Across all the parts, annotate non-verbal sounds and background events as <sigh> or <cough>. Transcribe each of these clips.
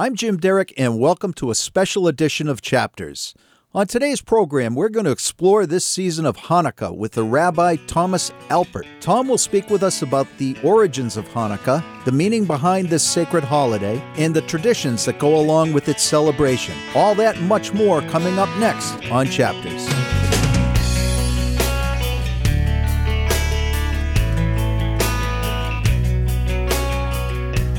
I'm Jim Derrick, and welcome to a special edition of Chapters. On today's program, we're going to explore this season of Hanukkah with the Rabbi Thomas Alpert. Tom will speak with us about the origins of Hanukkah, the meaning behind this sacred holiday, and the traditions that go along with its celebration. All that much more coming up next on Chapters.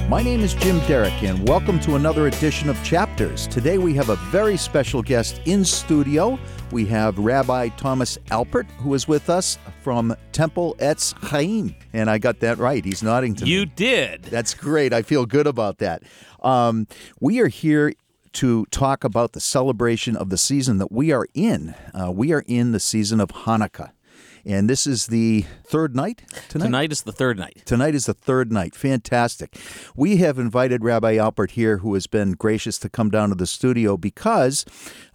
My name is Jim Derrick, and welcome to another edition of Chapters. Today we have a very special guest in studio. We have Rabbi Thomas Alpert, who is with us from Temple Etz Chaim. And I got that right. He's nodding to You me. You did. That's great. I feel good about that. Um, we are here to talk about the celebration of the season that we are in. Uh, we are in the season of Hanukkah. And this is the third night tonight? Tonight is the third night. Tonight is the third night. Fantastic. We have invited Rabbi Alpert here, who has been gracious to come down to the studio because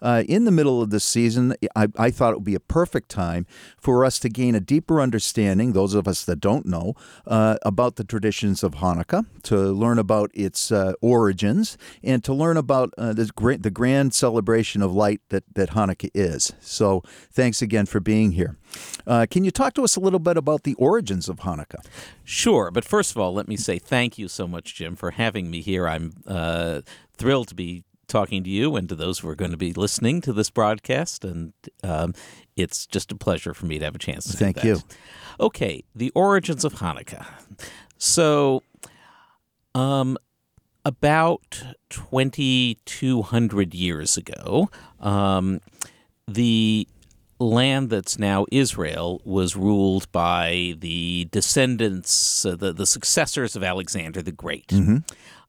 uh, in the middle of the season, I, I thought it would be a perfect time for us to gain a deeper understanding, those of us that don't know, uh, about the traditions of Hanukkah, to learn about its uh, origins, and to learn about uh, the, great, the grand celebration of light that, that Hanukkah is. So thanks again for being here. Uh, can you talk to us a little bit about the origins of Hanukkah? Sure, but first of all, let me say thank you so much, Jim, for having me here. I'm uh, thrilled to be talking to you and to those who are going to be listening to this broadcast, and um, it's just a pleasure for me to have a chance to do Thank you. Okay, the origins of Hanukkah. So, um, about 2,200 years ago, um, the land that's now Israel was ruled by the descendants, uh, the, the successors of Alexander the Great.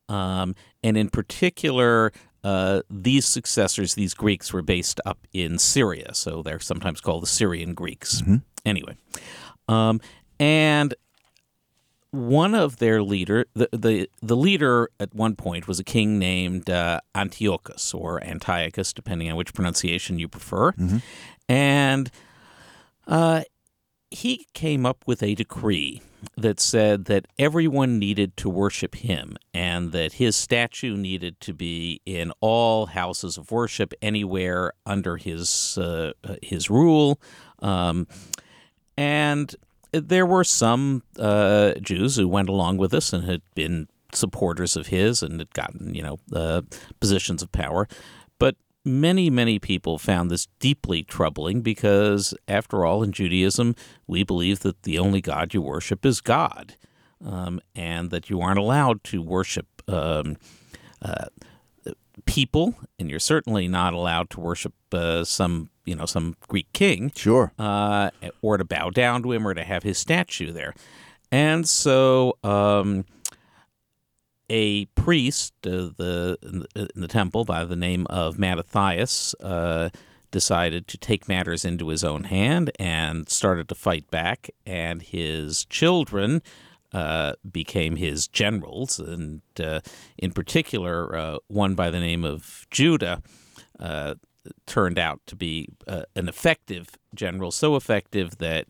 Um, and in particular, uh, these successors, these Greeks, were based up in Syria. So they're sometimes called the Syrian Greeks. Anyway. Um, and one of their leader, the, the the leader at one point was a king named uh, Antiochus or Antiochus, depending on which pronunciation you prefer, and uh, he came up with a decree that said that everyone needed to worship him and that his statue needed to be in all houses of worship anywhere under his uh, his rule. Um, and there were some uh, Jews who went along with this and had been supporters of his and had gotten, you know, uh, positions of power. But many, many people found this deeply troubling because, after all, in Judaism, we believe that the only God you worship is God, um, and that you aren't allowed to worship. Um, uh, people, and you're certainly not allowed to worship uh, some, you know, some Greek king Sure. uh, or to bow down to him or to have his statue there. And so um, a priest uh, the, in the in the temple by the name of Mattathias uh, decided to take matters into his own hand and started to fight back, and his children uh, became his generals, and uh, in particular, uh, one by the name of Judah uh, turned out to be uh, an effective general, so effective that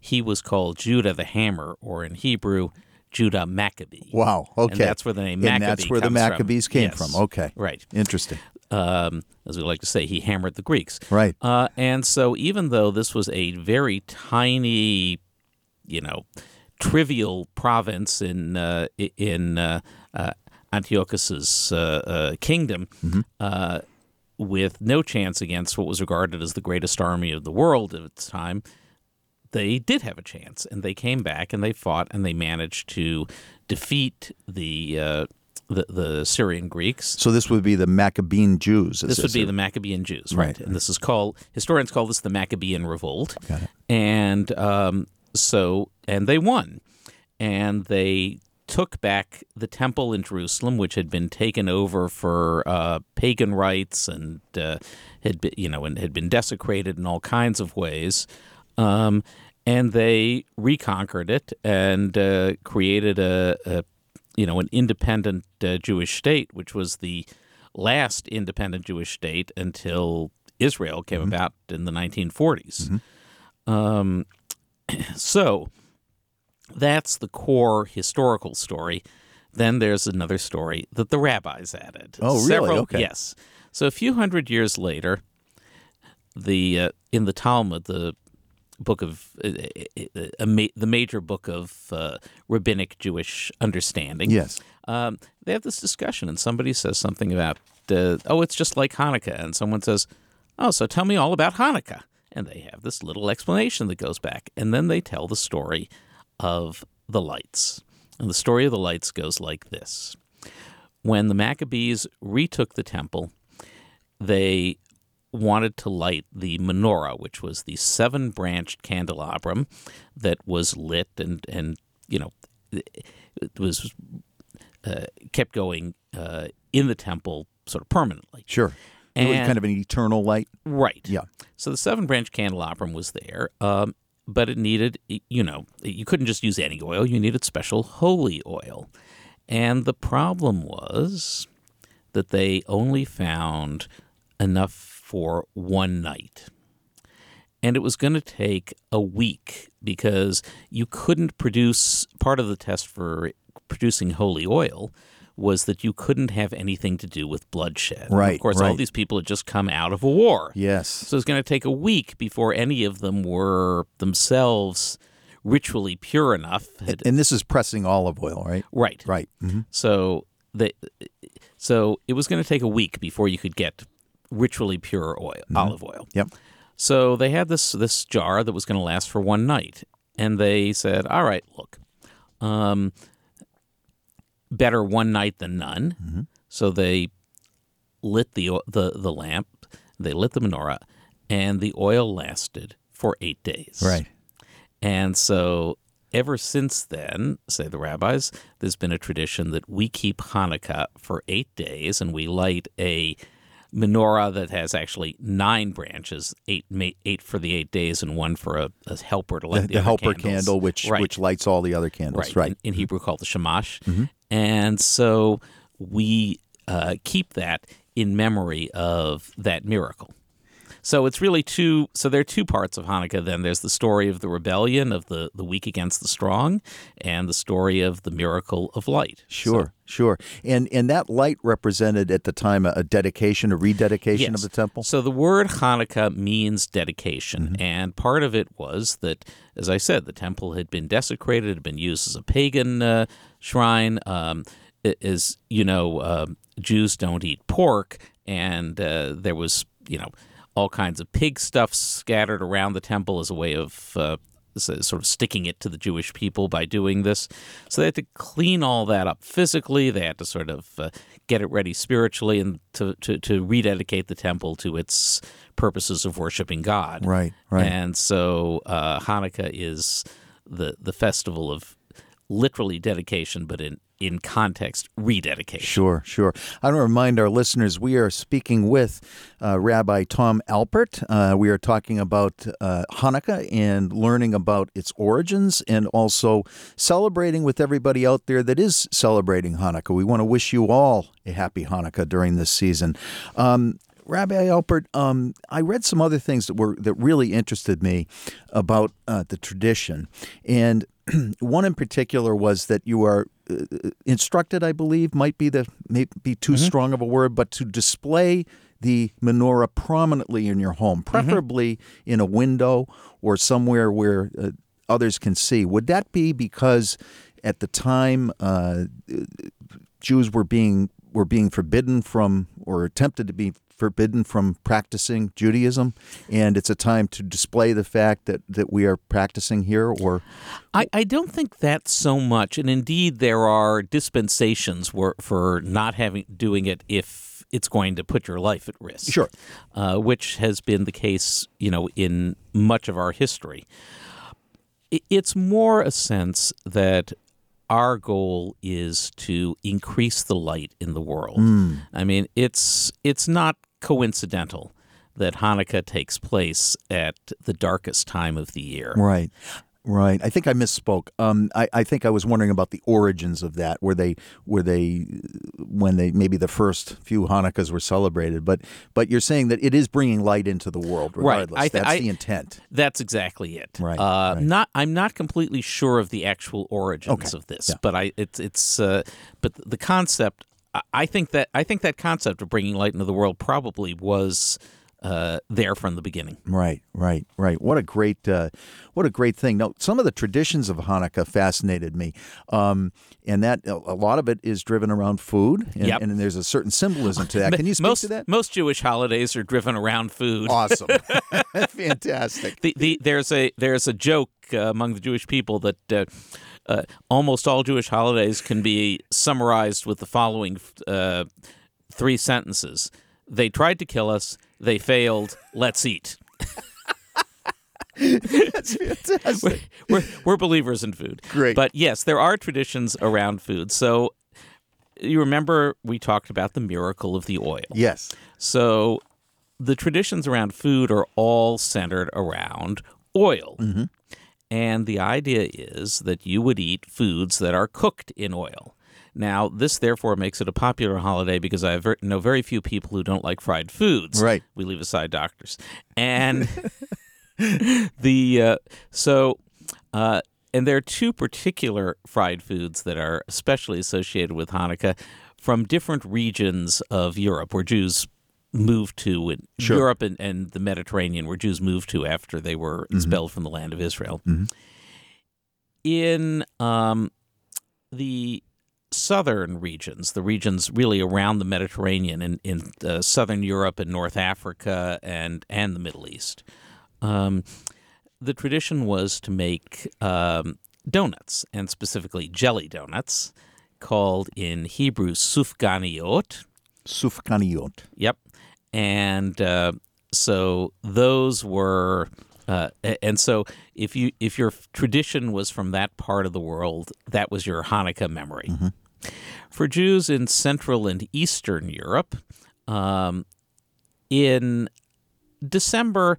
he was called Judah the Hammer, or in Hebrew, Judah Maccabee. Wow. Okay. And that's where the name Maccabee And that's where the comes from. Maccabees came Yes. from. Okay. Right. Interesting. Um, as we like to say, he hammered the Greeks. Right. Uh, and so, even though this was a very tiny, you know, trivial province in uh, in uh, uh, Antiochus's uh, uh, kingdom, uh, with no chance against what was regarded as the greatest army of the world at its time, they did have a chance, and they came back and they fought and they managed to defeat the uh, the, the Syrian Greeks. So this would be the Maccabean Jews. This would be the Maccabean Jews, right? Right. And this is called historians call this the Maccabean Revolt. Got it. And um, so, and they won, and they took back the temple in Jerusalem, which had been taken over for uh, pagan rites and uh, had been, you know, and had been desecrated in all kinds of ways. Um, and they reconquered it and uh, created a, a, you know, an independent uh, Jewish state, which was the last independent Jewish state until Israel came about in the 1940s. Um, <clears throat> so that's the core historical story. then there's another story that the rabbis added. Oh, really? Several- Okay. Yes. So a few hundred years later, the uh, in the Talmud, the book of uh, uh, a ma- the major book of uh, rabbinic Jewish understanding. Yes. Um, they have this discussion, and somebody says something about, uh, oh, it's just like Hanukkah, and someone says, oh, so tell me all about Hanukkah, and they have this little explanation that goes back, and then they tell the story of the lights, and the story of the lights goes like this: when the Maccabees retook the temple, they wanted to light the menorah, which was the seven branched candelabrum that was lit and, and you know, it was uh, kept going uh, in the temple sort of permanently. Sure. It was And- kind of an eternal light. Right. Yeah. So the seven branch candelabrum was there, um, but it needed, you know, you couldn't just use any oil. You needed special holy oil. And the problem was that they only found enough for one night. And it was going to take a week because you couldn't produce part of the test for producing holy oil was that you couldn't have anything to do with bloodshed. And Right, Of course, all these people had just come out of a war. Yes. So it's going to take a week before any of them were themselves ritually pure enough. Had, And this is pressing olive oil, right? right. Right. hmm So they, so it was going to take a week before you could get ritually pure oil, olive oil. Yep. So they had this this jar that was going to last for one night, and they said, "All right, look, um, better one night than none." So they lit the the the lamp, they lit the menorah, and the oil lasted for eight days. Right. And so ever since then, say the rabbis, there's been a tradition that we keep Hanukkah for eight days and we light a menorah that has actually nine branches, eight eight for the eight days and one for a, a helper to light The, the, the helper candles. candle, which right. which lights all the other candles. right, Right. In, in Hebrew called the shamash. Mm-hmm. And so we uh, keep that in memory of that miracle. So it's really two. So there are two parts of Hanukkah. Then there's the story of the rebellion of the the weak against the strong, and the story of the miracle of light. Sure, sure. And and that light represented at the time a, a dedication, a rededication Yes. of the temple. So the word Hanukkah means dedication, and part of it was that, as I said, the temple had been desecrated, had been used as a pagan uh, shrine. Um, is you know, uh, Jews don't eat pork, and uh, there was you know all kinds of pig stuff scattered around the temple as a way of. Uh, Sort of sticking it to the Jewish people by doing this. So they had to clean all that up physically. They had to sort of uh, get it ready spiritually and to, to, to rededicate the temple to its purposes of worshiping God. Right, right. And so uh, Hanukkah is the, the festival of literally dedication, but in, in context, rededication. Sure, sure. I want to remind our listeners we are speaking with uh, Rabbi Tom Alpert. Uh, we are talking about uh, Hanukkah and learning about its origins and also celebrating with everybody out there that is celebrating Hanukkah. We want to wish you all a happy Hanukkah during this season. Um, Rabbi Alpert, um, I read some other things that were that really interested me about uh, the tradition, and <clears throat> one in particular was that you are uh, instructed, I believe, might be the may be too strong of a word, but to display the menorah prominently in your home, preferably in a window or somewhere where uh, others can see. Would that be because at the time uh, Jews were being were being forbidden from or attempted to be forbidden from practicing Judaism, and it's a time to display the fact that, that we are practicing here, or I, I don't think that's so much, and indeed there are dispensations where, for not having doing it if it's going to put your life at risk. Sure. uh, which has been the case, you know, in much of our history. It's more a sense that our goal is to increase the light in the world. I mean, it's it's not coincidental that Hanukkah takes place at the darkest time of the year. right. Right. I think I misspoke. Um, I, I think I was wondering about the origins of that. Were they were they when they maybe the first few Hanukkahs were celebrated? But but you're saying that it is bringing light into the world, Right. regardless. I th- That's I- the intent. That's exactly it. Right, Uh, right. Not. I'm not completely sure of the actual origins Okay, of this, yeah. but I. It's. It's. Uh, but the concept. I- think that. I think that concept of bringing light into the world probably was uh, there from the beginning. Right, right, right. What a great, uh, what a great thing. Now, some of the traditions of Hanukkah fascinated me, um, and that a a lot of it is driven around food, and, Yep. and there's a certain symbolism to that. <laughs> Can you speak most to that? most Jewish holidays are driven around food. Awesome, <laughs> <laughs> fantastic. the, the there's a there's a joke uh, among the Jewish people that uh, uh, almost all Jewish holidays can be summarized with the following uh, three sentences: They tried to kill us, they failed. Let's eat. That's fantastic. <laughs> We're we're believers in food. Great. but yes, there are traditions around food. So you remember we talked about the miracle of the oil. Yes. So the traditions around food are all centered around oil. And the idea is that you would eat foods that are cooked in oil. Now, this therefore makes it a popular holiday because I know very few people who don't like fried foods. Right. We leave aside doctors. And <laughs> the uh, so uh, and there are two particular fried foods that are especially associated with Hanukkah from different regions of Europe where Jews moved to in Sure. Europe and, and the Mediterranean where Jews moved to after they were expelled from the land of Israel. In um, the southern regions, the regions really around the Mediterranean in, in uh, southern Europe and North Africa and, and the Middle East, um, the tradition was to make um, donuts, and specifically jelly donuts, called in Hebrew sufganiot. Sufganiyot. Yep. And uh, so those were, uh, and so if you if your tradition was from that part of the world, that was your Hanukkah memory. For Jews in Central and Eastern Europe, um, in December,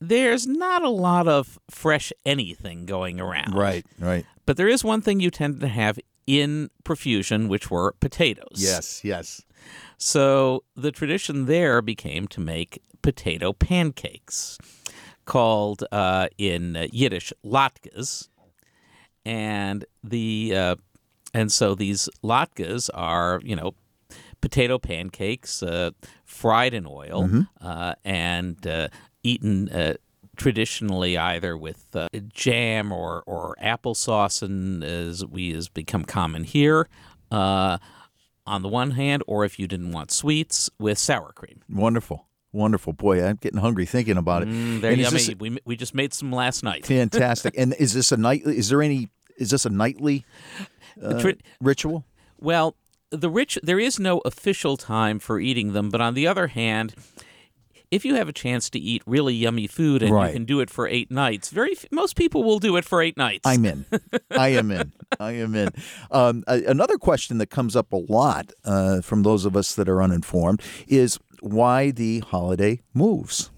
there's not a lot of fresh anything going around. Right. Right. But there is one thing you tend to have in profusion, which were potatoes. Yes. Yes. So the tradition there became to make potato pancakes, called uh, in Yiddish latkes, and the uh, and so these latkes are you know potato pancakes uh, fried in oil uh, and uh, eaten. Uh, Traditionally, either with uh, jam or, or applesauce, and as we has become common here, uh, on the one hand, or if you didn't want sweets, with sour cream. Wonderful. Wonderful. Boy, I'm getting hungry thinking about it. Mm, they're And yummy. this- we, we just made some last night. Fantastic. and is this a nightly? Is there any? Is this a nightly <laughs> uh, Tri- ritual? Well, the rich there is no official time for eating them, but on the other hand, if you have a chance to eat really yummy food and Right. you can do it for eight nights, very most people will do it for eight nights. I'm in. I am in. I am in. Um, another question that comes up a lot uh, from those of us that are uninformed is why the holiday moves,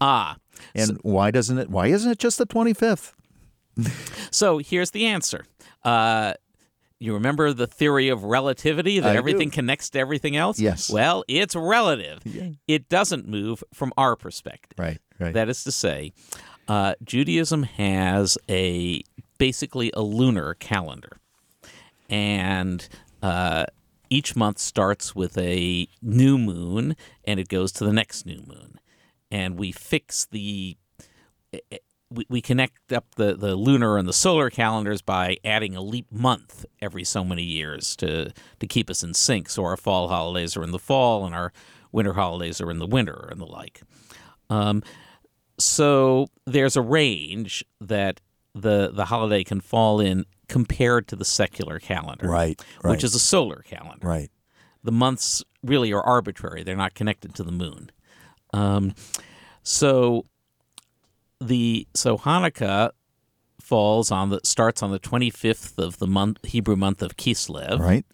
ah, and why doesn't it? Why isn't it just the 25th? so here's the answer. Uh, you remember the theory of relativity that I do. everything connects to everything else? Yes. Well, it's relative. It doesn't move from our perspective. Right. Right. That is to say, uh, Judaism has a basically a lunar calendar, and uh, each month starts with a new moon, and it goes to the next new moon, and we fix the. We, we connect up the, the lunar and the solar calendars by adding a leap month every so many years to, to keep us in sync. So our fall holidays are in the fall and our winter holidays are in the winter and the like. Um, so there's a range that the the holiday can fall in compared to the secular calendar, Right, right. which is a solar calendar. right. The months really are arbitrary; they're not connected to the moon. Um, so the so Hanukkah falls on the starts on the 25th of the month Hebrew month of Kislev Right.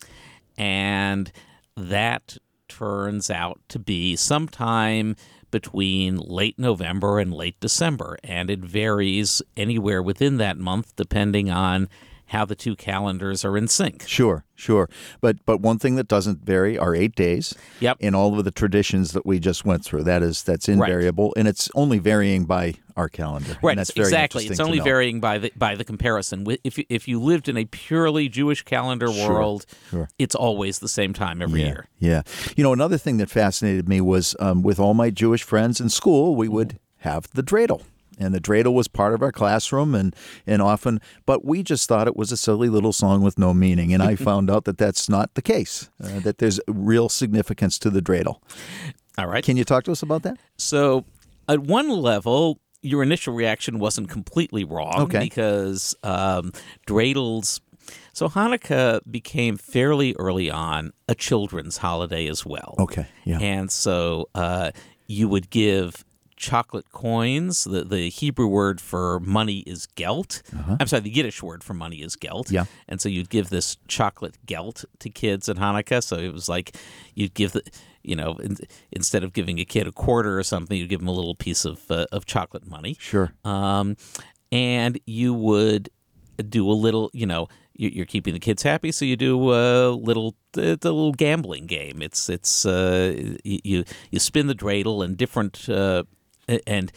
and that turns out to be sometime between late November and late December, and it varies anywhere within that month depending on how the two calendars are in sync. Sure, sure. But but one thing that doesn't vary are eight days. Yep. In all of the traditions that we just went through, that is that's invariable, and it's only varying by our calendar. Right. And that's very exactly. It's only varying by the by the comparison. If you- if you lived in a purely Jewish calendar Sure, world, sure. it's always the same time every yeah, year. Yeah. You know, another thing that fascinated me was um, with all my Jewish friends in school, we would have the dreidel. And the dreidel was part of our classroom, and, and often, but we just thought it was a silly little song with no meaning. And I <laughs> found out that that's not the case, uh, that there's real significance to the dreidel. All right. Can you talk to us about that? So, at one level, your initial reaction wasn't completely wrong Okay. because um, dreidels. So Hanukkah became fairly early on a children's holiday as well. Okay, yeah. And so uh, you would give chocolate coins. The, the Hebrew word for money is gelt. I'm sorry, the Yiddish word for money is gelt. Uh-huh. Yeah. And so you'd give this chocolate gelt to kids at Hanukkah. So it was like you'd give the, you know, in, instead of giving a kid a quarter or something, you'd give them a little piece of uh, of chocolate money. Sure. Um, and you would do a little, you know, you- you're keeping the kids happy, so you do a little, it's a little gambling game. It's it's uh, you you spin the dreidel and different uh, and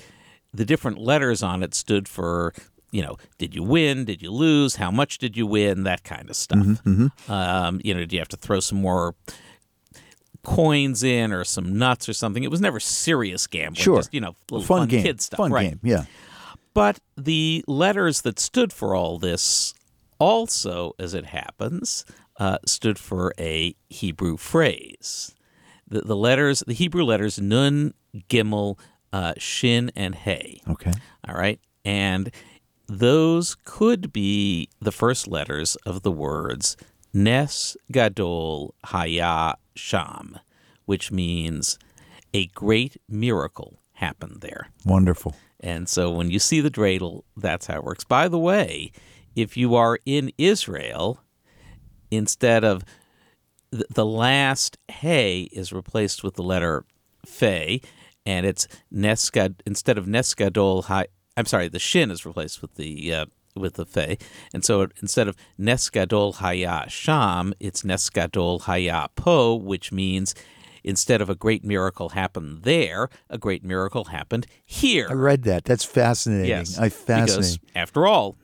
the different letters on it stood for. You know, did you win? Did you lose? How much did you win? That kind of stuff. Um, you know, do you have to throw some more coins in or some nuts or something? It was never serious gambling. Sure. Just, you know, little fun, fun, game. kid stuff. Fun right. game. Yeah. But the letters that stood for all this also, as it happens, uh, stood for a Hebrew phrase. The, the letters, the Hebrew letters Nun, Gimel, uh, Shin, and Hey. Okay. All right. And those could be the first letters of the words Nes Gadol Haya Sham, which means a great miracle happened there. Wonderful. And so when you see the dreidel, that's how it works. By the way, if you are in Israel, instead of the last hey is replaced with the letter fe, and it's neskad instead of nesgadol hi. I'm sorry, the shin is replaced with the uh, with the fe, and so instead of nesgadol haya sham, it's nesgadol haya po, which means. Instead of a great miracle happened there, a great miracle happened here. I read that. That's fascinating. Yes, I fascinating. Because after all,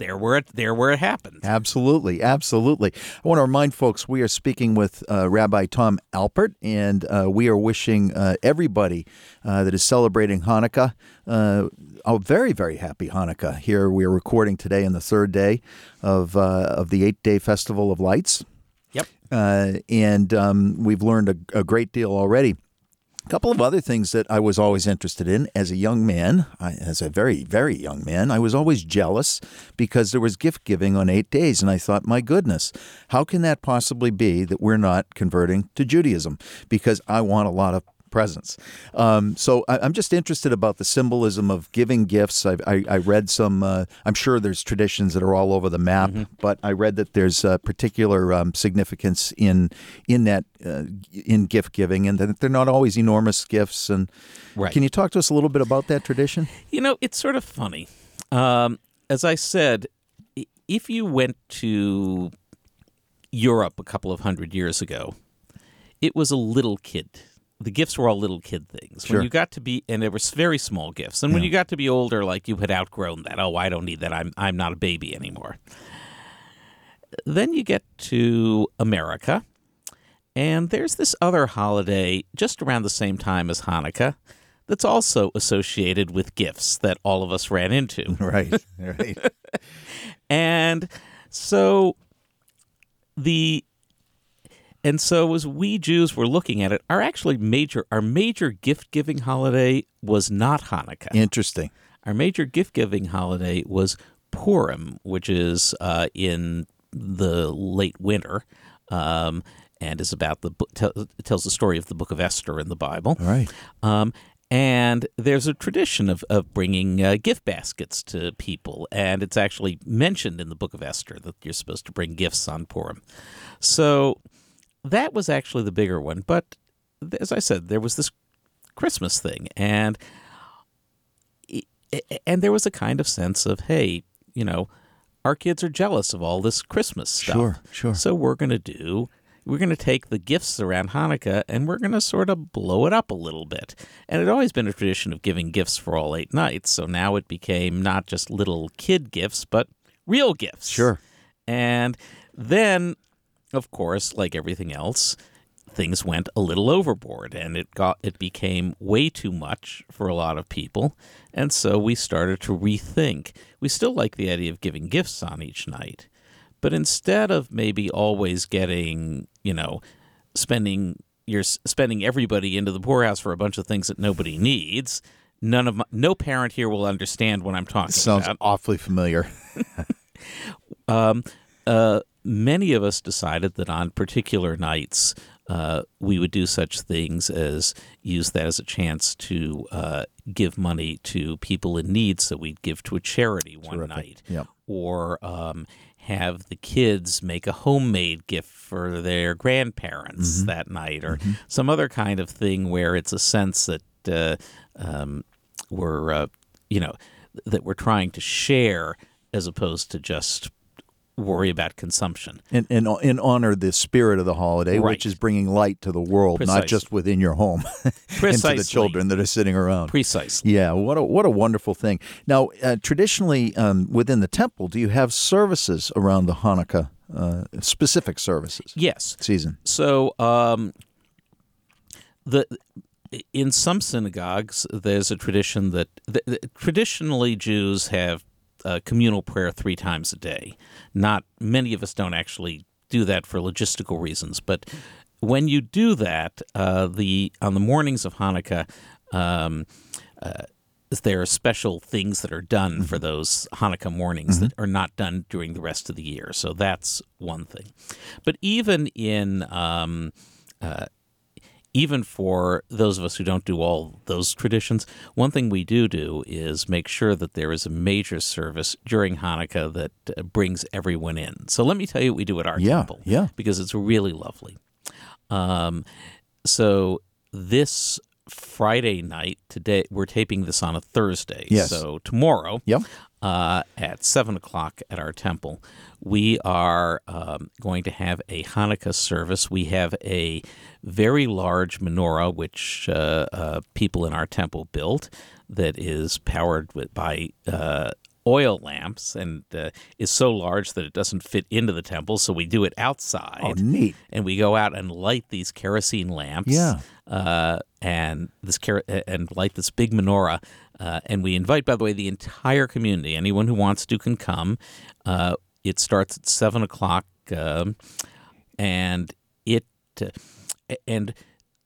there where it there where it happened. Absolutely, absolutely. I want to remind folks we are speaking with uh, Rabbi Tom Alpert, and uh, we are wishing uh, everybody uh, that is celebrating Hanukkah uh, a very, very happy Hanukkah. Here we are recording today on the third day of uh, of the eight day festival of lights, Yep. uh, and um, we've learned a, a great deal already. A couple of other things that I was always interested in as a young man, I, as a very, very young man, I was always jealous because there was gift giving on eight days. And I thought, my goodness, how can that possibly be that we're not converting to Judaism? Because I want a lot of presents. Um, so I, I'm just interested about the symbolism of giving gifts. I, I, I read some, uh, I'm sure there's traditions that are all over the map, but I read that there's uh, particular um, significance in in that uh, in gift giving, and that they're not always enormous gifts. And Right. can you talk to us a little bit about that tradition? You know, it's sort of funny. Um, as I said, if you went to Europe a couple of hundred years ago, it was a little kid. The gifts were all little kid things. Sure. When you got to be, and they were very small gifts. And when you got to be older, like you had outgrown that. Oh, I don't need that. I'm I'm not a baby anymore. Then you get to America, and there's this other holiday just around the same time as Hanukkah that's also associated with gifts that all of us ran into. <laughs> Right, right. <laughs> And so the and so as we Jews were looking at it, our actually major our major gift giving holiday was not Hanukkah. Interesting. Our major gift giving holiday was Purim, which is uh, in the late winter, um, and is about the book, tells the story of the book of Esther in the Bible. All right. Um, and there's a tradition of, of bringing uh, gift baskets to people. And it's actually mentioned in the book of Esther that you're supposed to bring gifts on Purim. So that was actually the bigger one. But as I said, there was this Christmas thing, and and there was a kind of sense of, hey, you know, our kids are jealous of all this Christmas stuff. Sure, sure. So we're going to do we're going to take the gifts around Hanukkah and we're going to sort of blow it up a little bit. And it had always been a tradition of giving gifts for all eight nights. So now it became not just little kid gifts, but real gifts. Sure. And then, of course, like everything else, things went a little overboard and it got it became way too much for a lot of people and so we started to rethink we still like the idea of giving gifts on each night but instead of maybe always getting you know spending you're spending everybody into the poorhouse for a bunch of things that nobody needs none of my, no parent here will understand what i'm talking about. Sounds about awfully familiar. <laughs> um, uh, many of us decided that on particular nights uh, we would do such things as use that as a chance to uh, give money to people in need. So we'd give to a charity one Terrific. night, Yep. or um, have the kids make a homemade gift for their grandparents Mm-hmm. that night, or some other kind of thing where it's a sense that uh, um, we're, uh, you know, that we're trying to share as opposed to just worry about consumption. and, and and honor the spirit of the holiday, Right. which is bringing light to the world, not just within your home, <laughs> and to the children that are sitting around. Precisely. Yeah, what a what a wonderful thing. Now, uh, traditionally um, within the temple, do you have services around the Hanukkah uh, specific services Yes. season? So, um, the in some synagogues, there's a tradition that th- th- traditionally Jews have uh, communal prayer three times a day. Not many of us don't actually do that for logistical reasons, but when you do that, uh, the on the mornings of Hanukkah. Um, uh, there are special things that are done for those Hanukkah mornings that are not done during the rest of the year. So that's one thing. But even in um, uh, even for those of us who don't do all those traditions, one thing we do do is make sure that there is a major service during Hanukkah that uh, brings everyone in. So let me tell you what we do at our Yeah, temple, yeah. because it's really lovely. Um, so this Friday night, today we're taping this on a Thursday. Yes. So tomorrow, Yep. Uh, at seven o'clock at our temple, we are um, going to have a Hanukkah service. We have a very large menorah, which uh, uh, people in our temple built, that is powered with, by uh, oil lamps and uh, is so large that it doesn't fit into the temple. So we do it outside Oh, neat. and we go out and light these kerosene lamps. Yeah. Uh, and this ker- and light this big menorah. Uh, and we invite, by the way, the entire community. Anyone who wants to can come. Uh, it starts at seven o'clock, um, and it uh, and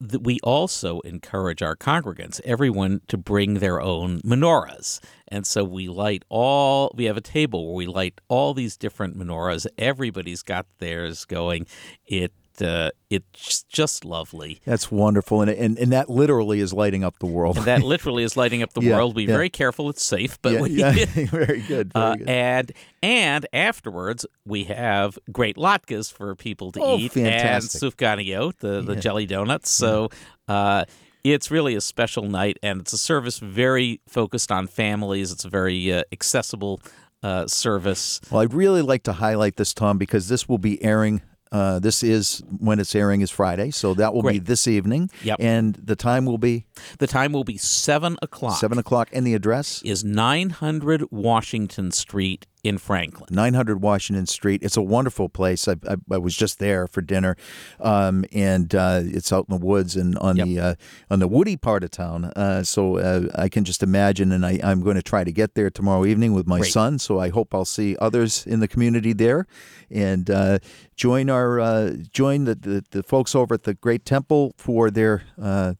th- we also encourage our congregants, everyone, to bring their own menorahs. And so we light all. We have a table where we light all these different menorahs. Everybody's got theirs going. It uh, it's just lovely. That's wonderful, and, and and that literally is lighting up the world. And that <laughs> literally is lighting up the Yeah, world. Be yeah. very careful; it's safe. But yeah, we, <laughs> <laughs> very good. Very Uh, good. and and afterwards we have great latkes for people to Oh, eat fantastic. and sufganiyot, the the jelly donuts. So uh, it's really a special night, and it's a service very focused on families. It's a very uh, accessible uh, service. Well, I'd really like to highlight this, Tom, because this will be airing. Uh, this is when it's airing is Friday, so that will be this evening. Yep. And the time will be The time will be seven o'clock. seven o'clock, and the address is nine hundred Washington Street in Franklin. 900 Washington Street. It's a wonderful place. I, I, I was just there for dinner, um, and uh, it's out in the woods and on Yep. the uh, on the woody part of town. Uh, so uh, I can just imagine, and I, I'm going to try to get there tomorrow evening with my Great. son. So I hope I'll see others in the community there, and uh, join our uh, join the, the the folks over at the Great Temple for their uh,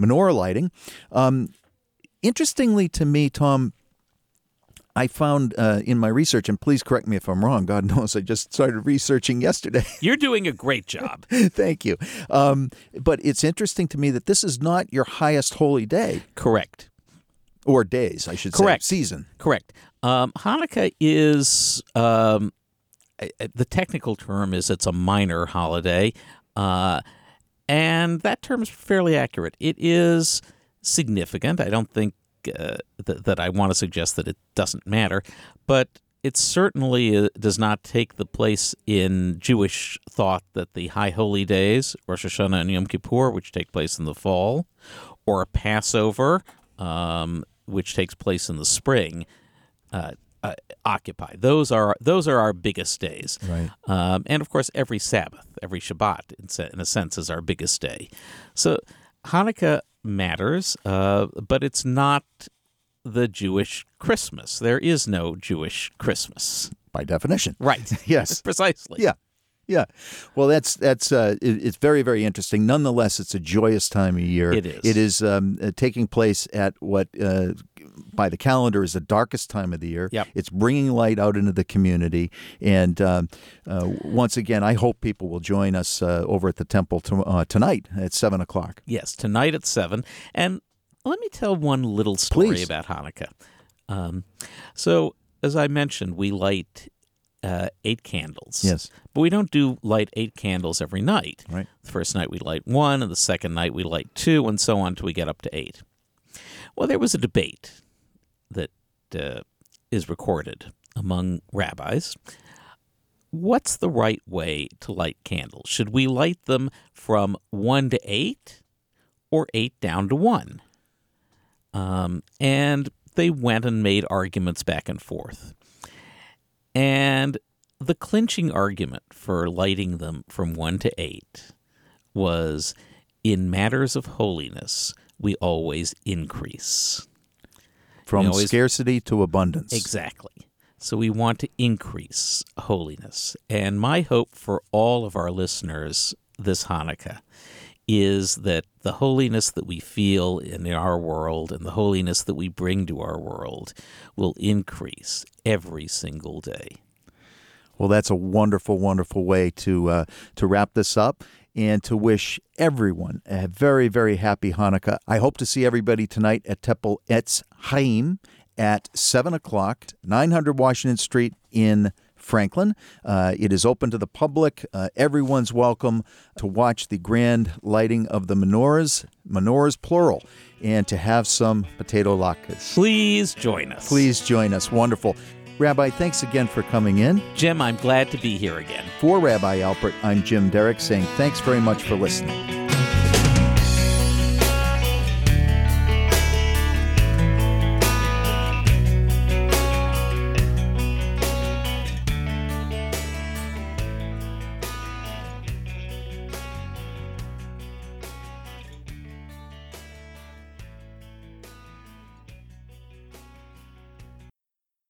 menorah lighting. Um, interestingly to me, Tom, I found uh, in my research, and please correct me if I'm wrong. God <laughs> knows I just started researching yesterday. <laughs> You're doing a great job. Thank you. Um, but it's interesting to me that this is not your highest holy day Correct. or days, I should Correct. say. Season. Correct. Um, Hanukkah is um, the technical term is it's a minor holiday. Uh, and that term is fairly accurate. It is significant. I don't think uh, th- that I want to suggest that it doesn't matter, but it certainly uh, does not take the place in Jewish thought that the High Holy Days, Rosh Hashanah and Yom Kippur, which take place in the fall, or Passover, um, which takes place in the spring, uh, uh, occupy. Those are those are our biggest days, Right. um, and of course, every Sabbath, every Shabbat, in, se- in a sense, is our biggest day. So Hanukkah matters, uh, but it's not the Jewish Christmas. There is no Jewish Christmas. By definition. Right. <laughs> Yes. <laughs> Precisely. Yeah. Yeah. Well, that's that's uh, it, it's very very interesting. Nonetheless, it's a joyous time of year. It is. It is um, uh, taking place at what uh, by the calendar is the darkest time of the year. Yep. It's bringing light out into the community, and um, uh, once again, I hope people will join us uh, over at the temple to, uh, tonight at seven o'clock. Yes, tonight at 7. And let me tell one little story Please. about Hanukkah. Um, so, as I mentioned, we light uh, eight candles. Yes. But we don't do light eight candles every night. Right. The first night we light one, and the second night we light two, and so on until we get up to eight. Well, there was a debate that uh, is recorded among rabbis. What's the right way to light candles? Should we light them from one to eight or eight down to one? Um, and they went and made arguments back and forth. And the clinching argument for lighting them from one to eight was in matters of holiness, we always increase. From You know, scarcity to abundance. Exactly. So we want to increase holiness. And my hope for all of our listeners this Hanukkah is that the holiness that we feel in our world and the holiness that we bring to our world will increase every single day. Well, that's a wonderful, wonderful way to uh, to wrap this up and to wish everyone a very, very happy Hanukkah. I hope to see everybody tonight at Temple Etz Chaim at seven o'clock, nine hundred Washington Street in Franklin. Uh, it is open to the public. Uh, everyone's welcome to watch the grand lighting of the menorahs, menorahs plural, and to have some potato latkes. Please join us. Please join us. Wonderful. Rabbi, thanks again for coming in. Jim, I'm glad to be here again. For Rabbi Alpert, I'm Jim Derrick saying thanks very much for listening.